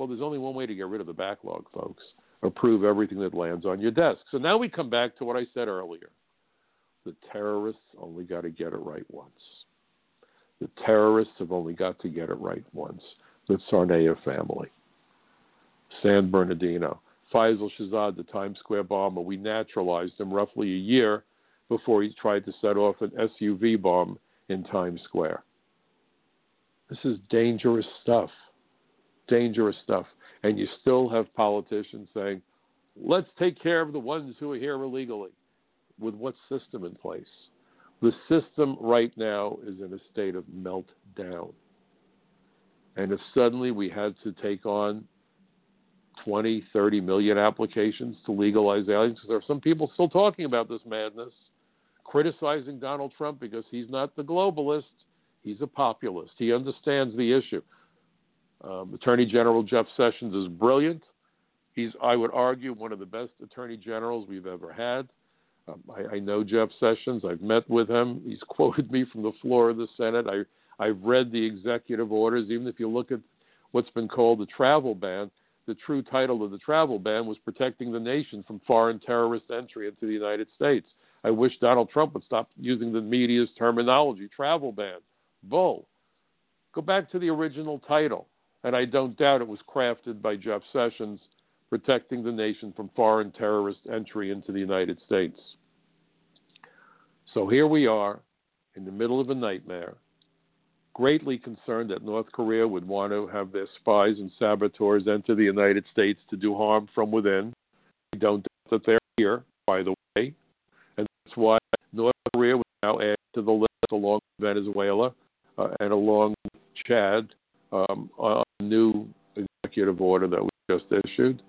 Well, there's only one way to get rid of the backlog, folks. Approve everything that lands on your desk. So now we come back to what I said earlier. The terrorists only got to get it right once. The terrorists have only got to get it right once. The Tsarnaev family. San Bernardino. Faisal Shahzad, the Times Square bomber, we naturalized him roughly a year before he tried to set off an SUV bomb in Times Square. This is dangerous stuff. Dangerous stuff. And you still have politicians saying, let's take care of the ones who are here illegally. With what system in place? The system right now is in a state of meltdown. And if suddenly we had to take on 20, 30 million applications to legalize aliens, there are some people still talking about this madness, criticizing Donald Trump because he's not the globalist, he's a populist. He understands the issue. Um, Attorney General Jeff Sessions is brilliant. He's, I would argue, one of the best attorney generals we've ever had. Um, I, I, know Jeff Sessions. I've met with him. He's quoted me from the floor of the Senate. I, I've read the executive orders. Even if you look at what's been called the travel ban, the true title of the travel ban was protecting the nation from foreign terrorist entry into the United States. I wish Donald Trump would stop using the media's terminology travel ban. Bull. Go back to the original title. And I don't doubt it was crafted by Jeff Sessions protecting the nation from foreign terrorist entry into the United States. So here we are in the middle of a nightmare, greatly concerned that North Korea would want to have their spies and saboteurs enter the United States to do harm from within. We don't doubt that they're here, by the way, and that's why North Korea was now added to the list along with Venezuela uh, and along with Chad um, on a new executive order that we just issued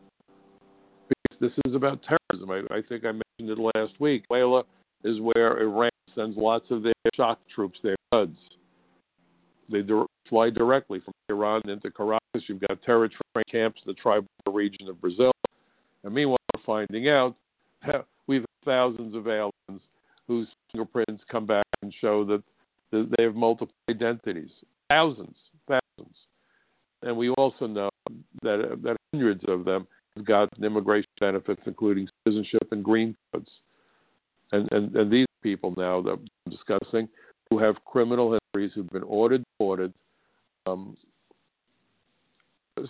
this is about terrorism. I, I think I mentioned it last week. Venezuela is where Iran sends lots of their shock troops, their Quds. They fly directly from Iran into Caracas. You've got terror training camps in the tribal region of Brazil. And meanwhile, we're finding out we've thousands of aliens whose fingerprints come back and show that they have multiple identities. Thousands, thousands. And we also know that, that hundreds of them have gotten immigration benefits, including citizenship and green cards. And, and, and these people now that I'm discussing who have criminal histories who've been ordered, deported. Um,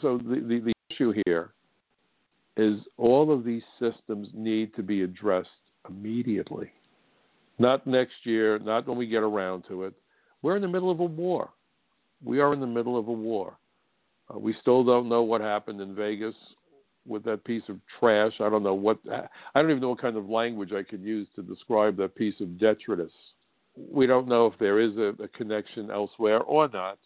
so the, the, the issue here is all of these systems need to be addressed immediately. Not next year, not when we get around to it. We're in the middle of a war. We are in the middle of a war. Uh, we still don't know what happened in Vegas with that piece of trash. I don't know what I don't even know what kind of language I could use to describe that piece of detritus. We don't know if there is a, a connection elsewhere or not.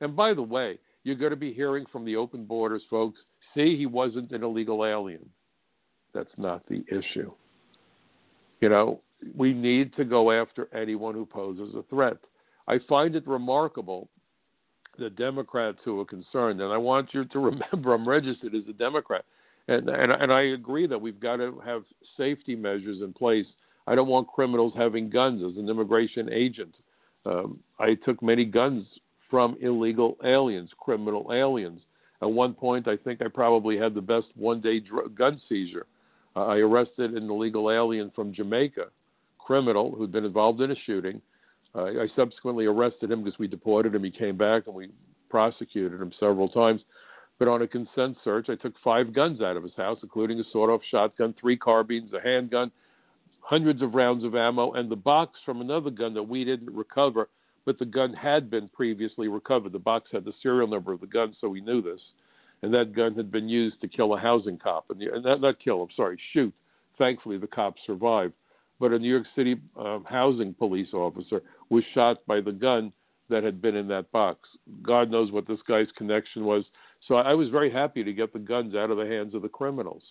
And by the way, you're going to be hearing from the open borders folks. See, he wasn't an illegal alien. That's not the issue. You know, we need to go after anyone who poses a threat. I find it remarkable the Democrats who are concerned, and I want you to remember I'm registered as a Democrat, and and, and I agree that we've got to have safety measures in place. I don't want criminals having guns as an immigration agent. Um, I took many guns from illegal aliens, criminal aliens. At one point, I think I probably had the best one-day dr- gun seizure. Uh, I arrested an illegal alien from Jamaica, criminal who'd been involved in a shooting uh, I subsequently arrested him because we deported him. He came back and we prosecuted him several times. But on a consent search, I took five guns out of his house, including a sawed off shotgun, three carbines, a handgun, hundreds of rounds of ammo, and the box from another gun that we didn't recover, but the gun had been previously recovered. The box had the serial number of the gun, so we knew this. And that gun had been used to kill a housing cop. And, and not, not kill, I'm sorry, shoot. Thankfully, the cop survived but a New York City um, housing police officer was shot by the gun that had been in that box. God knows what this guy's connection was. So I was very happy to get the guns out of the hands of the criminals.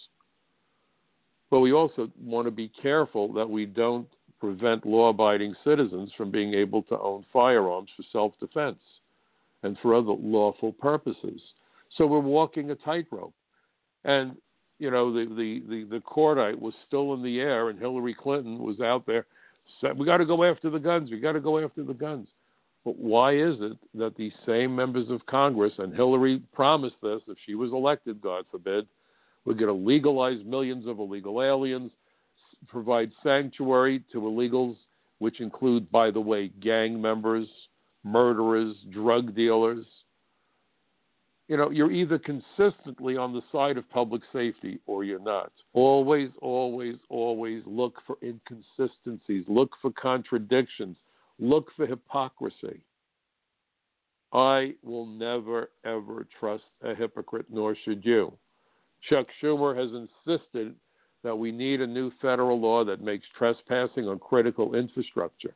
But we also want to be careful that we don't prevent law abiding citizens from being able to own firearms for self defense and for other lawful purposes. So we're walking a tightrope. And you know, the, the, the, the cordite was still in the air and Hillary Clinton was out there we got to go after the guns. We got to go after the guns. But why is it that these same members of Congress, and Hillary promised this if she was elected, God forbid, we're going to legalize millions of illegal aliens, provide sanctuary to illegals, which include, by the way, gang members, murderers, drug dealers, you know, you're either consistently on the side of public safety or you're not. Always, always, always look for inconsistencies, look for contradictions, look for hypocrisy. I will never, ever trust a hypocrite, nor should you. Chuck Schumer has insisted that we need a new federal law that makes trespassing on critical infrastructure,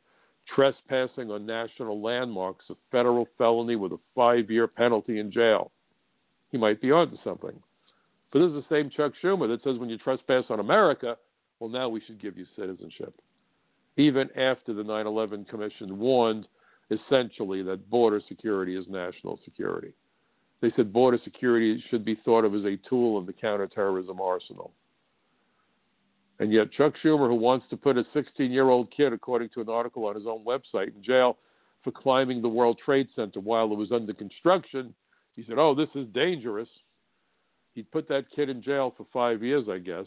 Trespassing on national landmarks, a federal felony with a five year penalty in jail. He might be onto something. But this is the same Chuck Schumer that says when you trespass on America, well, now we should give you citizenship. Even after the 9 11 Commission warned essentially that border security is national security. They said border security should be thought of as a tool in the counterterrorism arsenal. And yet, Chuck Schumer, who wants to put a 16 year old kid, according to an article on his own website, in jail for climbing the World Trade Center while it was under construction, he said, Oh, this is dangerous. He'd put that kid in jail for five years, I guess.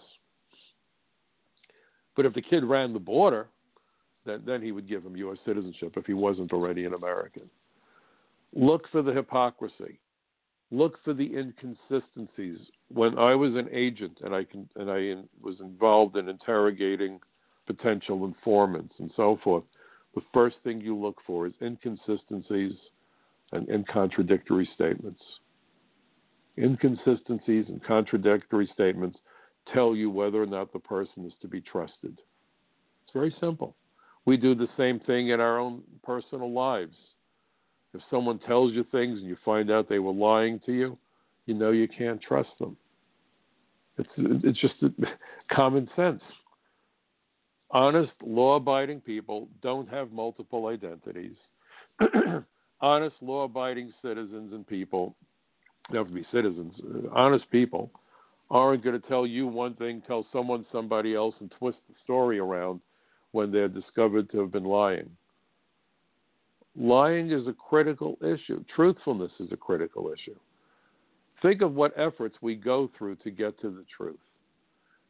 But if the kid ran the border, then, then he would give him U.S. citizenship if he wasn't already an American. Look for the hypocrisy. Look for the inconsistencies. When I was an agent and I can, and I in, was involved in interrogating potential informants and so forth, the first thing you look for is inconsistencies and, and contradictory statements. Inconsistencies and contradictory statements tell you whether or not the person is to be trusted. It's very simple. We do the same thing in our own personal lives. If someone tells you things and you find out they were lying to you, you know you can't trust them. It's it's just common sense. Honest, law-abiding people don't have multiple identities. honest, law-abiding citizens and people, they have to be citizens, honest people, aren't going to tell you one thing, tell someone somebody else, and twist the story around when they're discovered to have been lying. Lying is a critical issue. Truthfulness is a critical issue. Think of what efforts we go through to get to the truth.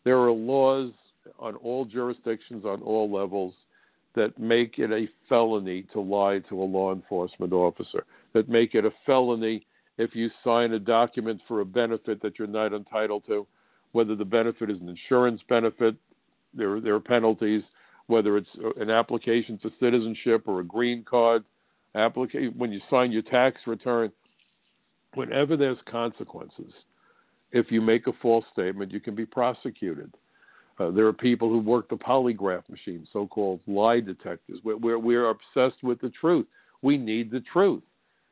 There are laws on all jurisdictions, on all levels, that make it a felony to lie to a law enforcement officer, that make it a felony if you sign a document for a benefit that you're not entitled to, whether the benefit is an insurance benefit, there, there are penalties whether it's an application for citizenship or a green card application, when you sign your tax return, whenever there's consequences, if you make a false statement, you can be prosecuted. Uh, there are people who work the polygraph machine, so-called lie detectors. We're, we're, we're, obsessed with the truth. We need the truth.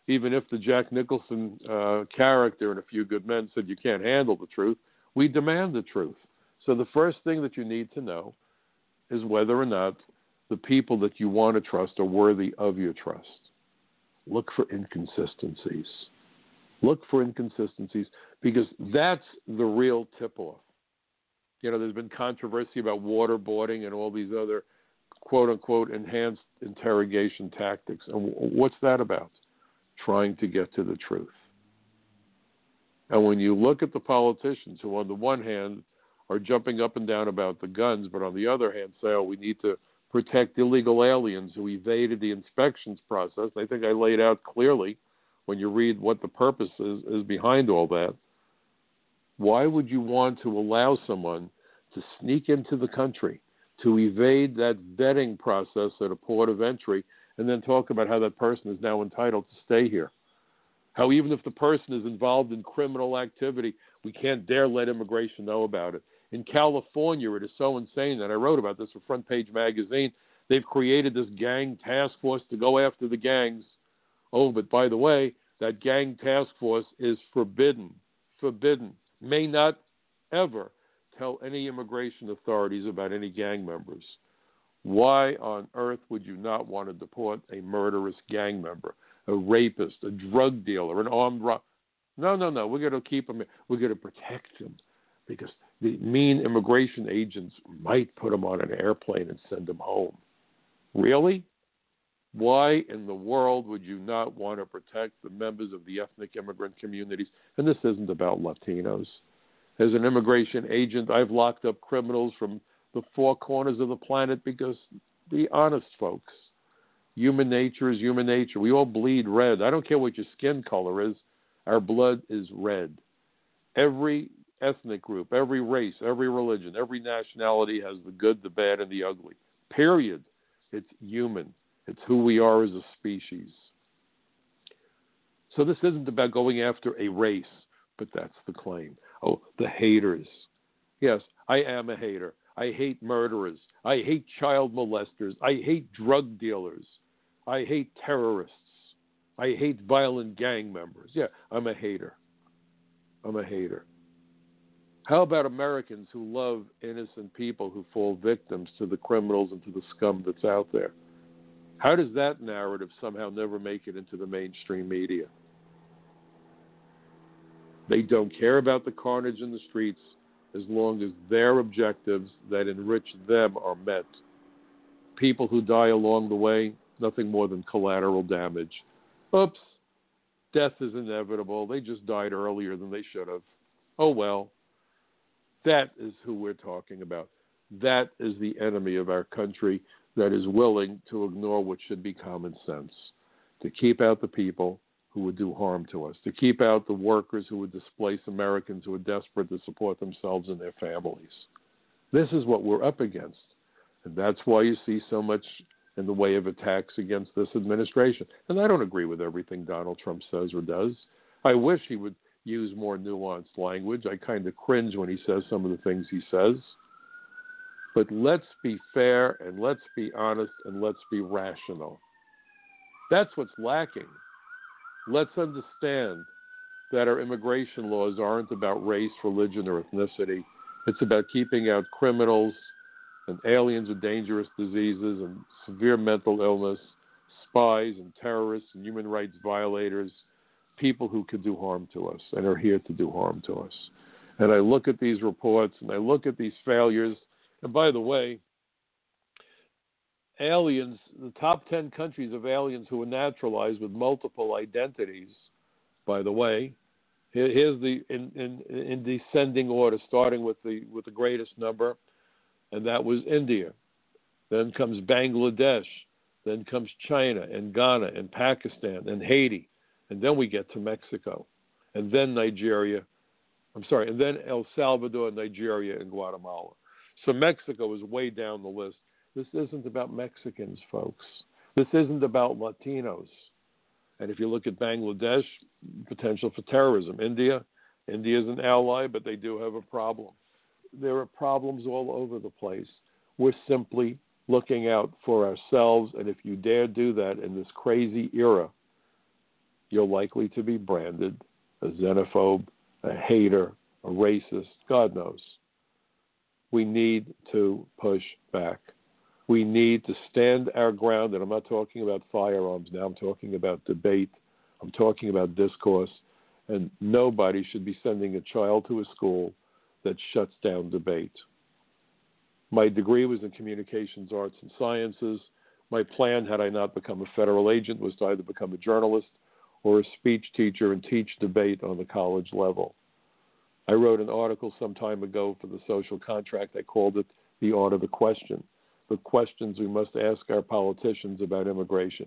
Even if the Jack Nicholson uh, character in A Few Good Men said you can't handle the truth, we demand the truth. So the first thing that you need to know is whether or not the people that you want to trust are worthy of your trust. Look for inconsistencies. Look for inconsistencies because that's the real tip off. You know, there's been controversy about waterboarding and all these other quote unquote enhanced interrogation tactics. And what's that about? Trying to get to the truth. And when you look at the politicians who, on the one hand, are jumping up and down about the guns, but on the other hand, say, oh, we need to protect illegal aliens who evaded the inspections process. I think I laid out clearly when you read what the purpose is, is behind all that. Why would you want to allow someone to sneak into the country, to evade that vetting process at a port of entry, and then talk about how that person is now entitled to stay here? How even if the person is involved in criminal activity, we can't dare let immigration know about it. In California, it is so insane that I wrote about this for Front Page Magazine. They've created this gang task force to go after the gangs. Oh, but by the way, that gang task force is forbidden. Forbidden. May not ever tell any immigration authorities about any gang members. Why on earth would you not want to deport a murderous gang member, a rapist, a drug dealer, an armed robber? No, no, no. We're going to keep them. We're going to protect them because the mean immigration agents might put them on an airplane and send them home. Really? Why in the world would you not want to protect the members of the ethnic immigrant communities? And this isn't about Latinos. As an immigration agent, I've locked up criminals from the four corners of the planet because, be honest, folks, human nature is human nature. We all bleed red. I don't care what your skin color is, our blood is red. Every ethnic group, every race, every religion, every nationality has the good, the bad, and the ugly. Period. It's human. It's who we are as a species. So this isn't about going after a race, but that's the claim. Oh, the haters. Yes, I am a hater. I hate murderers. I hate child molesters. I hate drug dealers. I hate terrorists. I hate violent gang members. Yeah, I'm a hater. I'm a hater. How about Americans who love innocent people who fall victims to the criminals and to the scum that's out there? How does that narrative somehow never make it into the mainstream media? They don't care about the carnage in the streets as long as their objectives that enrich them are met. People who die along the way, nothing more than collateral damage. Oops, death is inevitable. They just died earlier than they should have. Oh well. That is who we're talking about. That is the enemy of our country that is willing to ignore what should be common sense, to keep out the people who would do harm to us, to keep out the workers who would displace Americans who are desperate to support themselves and their families. This is what we're up against. And that's why you see so much in the way of attacks against this administration. And I don't agree with everything Donald Trump says or does. I wish he would use more nuanced language. I kind of cringe when he says some of the things he says. But let's be fair and let's be honest and let's be rational. That's what's lacking. Let's understand that our immigration laws aren't about race, religion, or ethnicity. It's about keeping out criminals and aliens with dangerous diseases and severe mental illness, spies and terrorists and human rights violators, people who could do harm to us and are here to do harm to us. And I look at these reports and I look at these failures. And by the way, aliens, the top 10 countries of aliens who are naturalized with multiple identities, by the way, here's the in, in, in descending order, starting with the with the greatest number, and that was India. Then comes Bangladesh. Then comes China and Ghana and Pakistan and Haiti. And then we get to Mexico. And then Nigeria. I'm sorry. And then El Salvador, Nigeria, and Guatemala. So Mexico is way down the list. This isn't about Mexicans, folks. This isn't about Latinos. And if you look at Bangladesh, potential for terrorism. India, India is an ally, but they do have a problem there are problems all over the place. We're simply looking out for ourselves, and if you dare do that in this crazy era, you're likely to be branded a xenophobe, a hater, a racist, God knows. We need to push back. We need to stand our ground, and I'm not talking about firearms now, I'm talking about debate, I'm talking about discourse, and nobody should be sending a child to a school that shuts down debate. My degree was in communications arts and sciences. My plan, had I not become a federal agent, was to either become a journalist or a speech teacher and teach debate on the college level. I wrote an article some time ago for the social contract. I called it The Art of the Question the questions we must ask our politicians about immigration.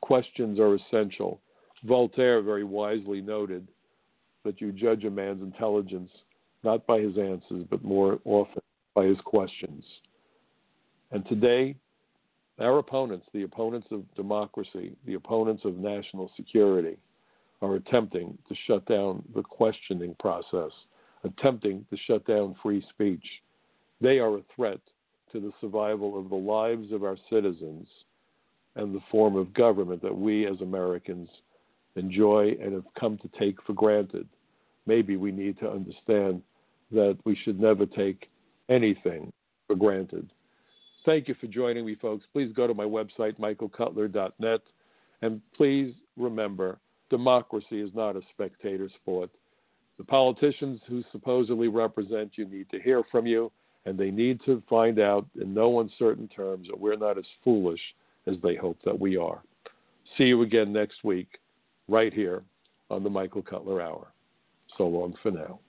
Questions are essential. Voltaire very wisely noted that you judge a man's intelligence not by his answers, but more often by his questions. And today, our opponents, the opponents of democracy, the opponents of national security, are attempting to shut down the questioning process, attempting to shut down free speech. They are a threat to the survival of the lives of our citizens and the form of government that we as Americans enjoy and have come to take for granted. Maybe we need to understand that we should never take anything for granted. Thank you for joining me, folks. Please go to my website, michaelcutler.net, and please remember democracy is not a spectator sport. The politicians who supposedly represent you need to hear from you, and they need to find out in no uncertain terms that we're not as foolish as they hope that we are. See you again next week, right here on the Michael Cutler Hour. So long for now.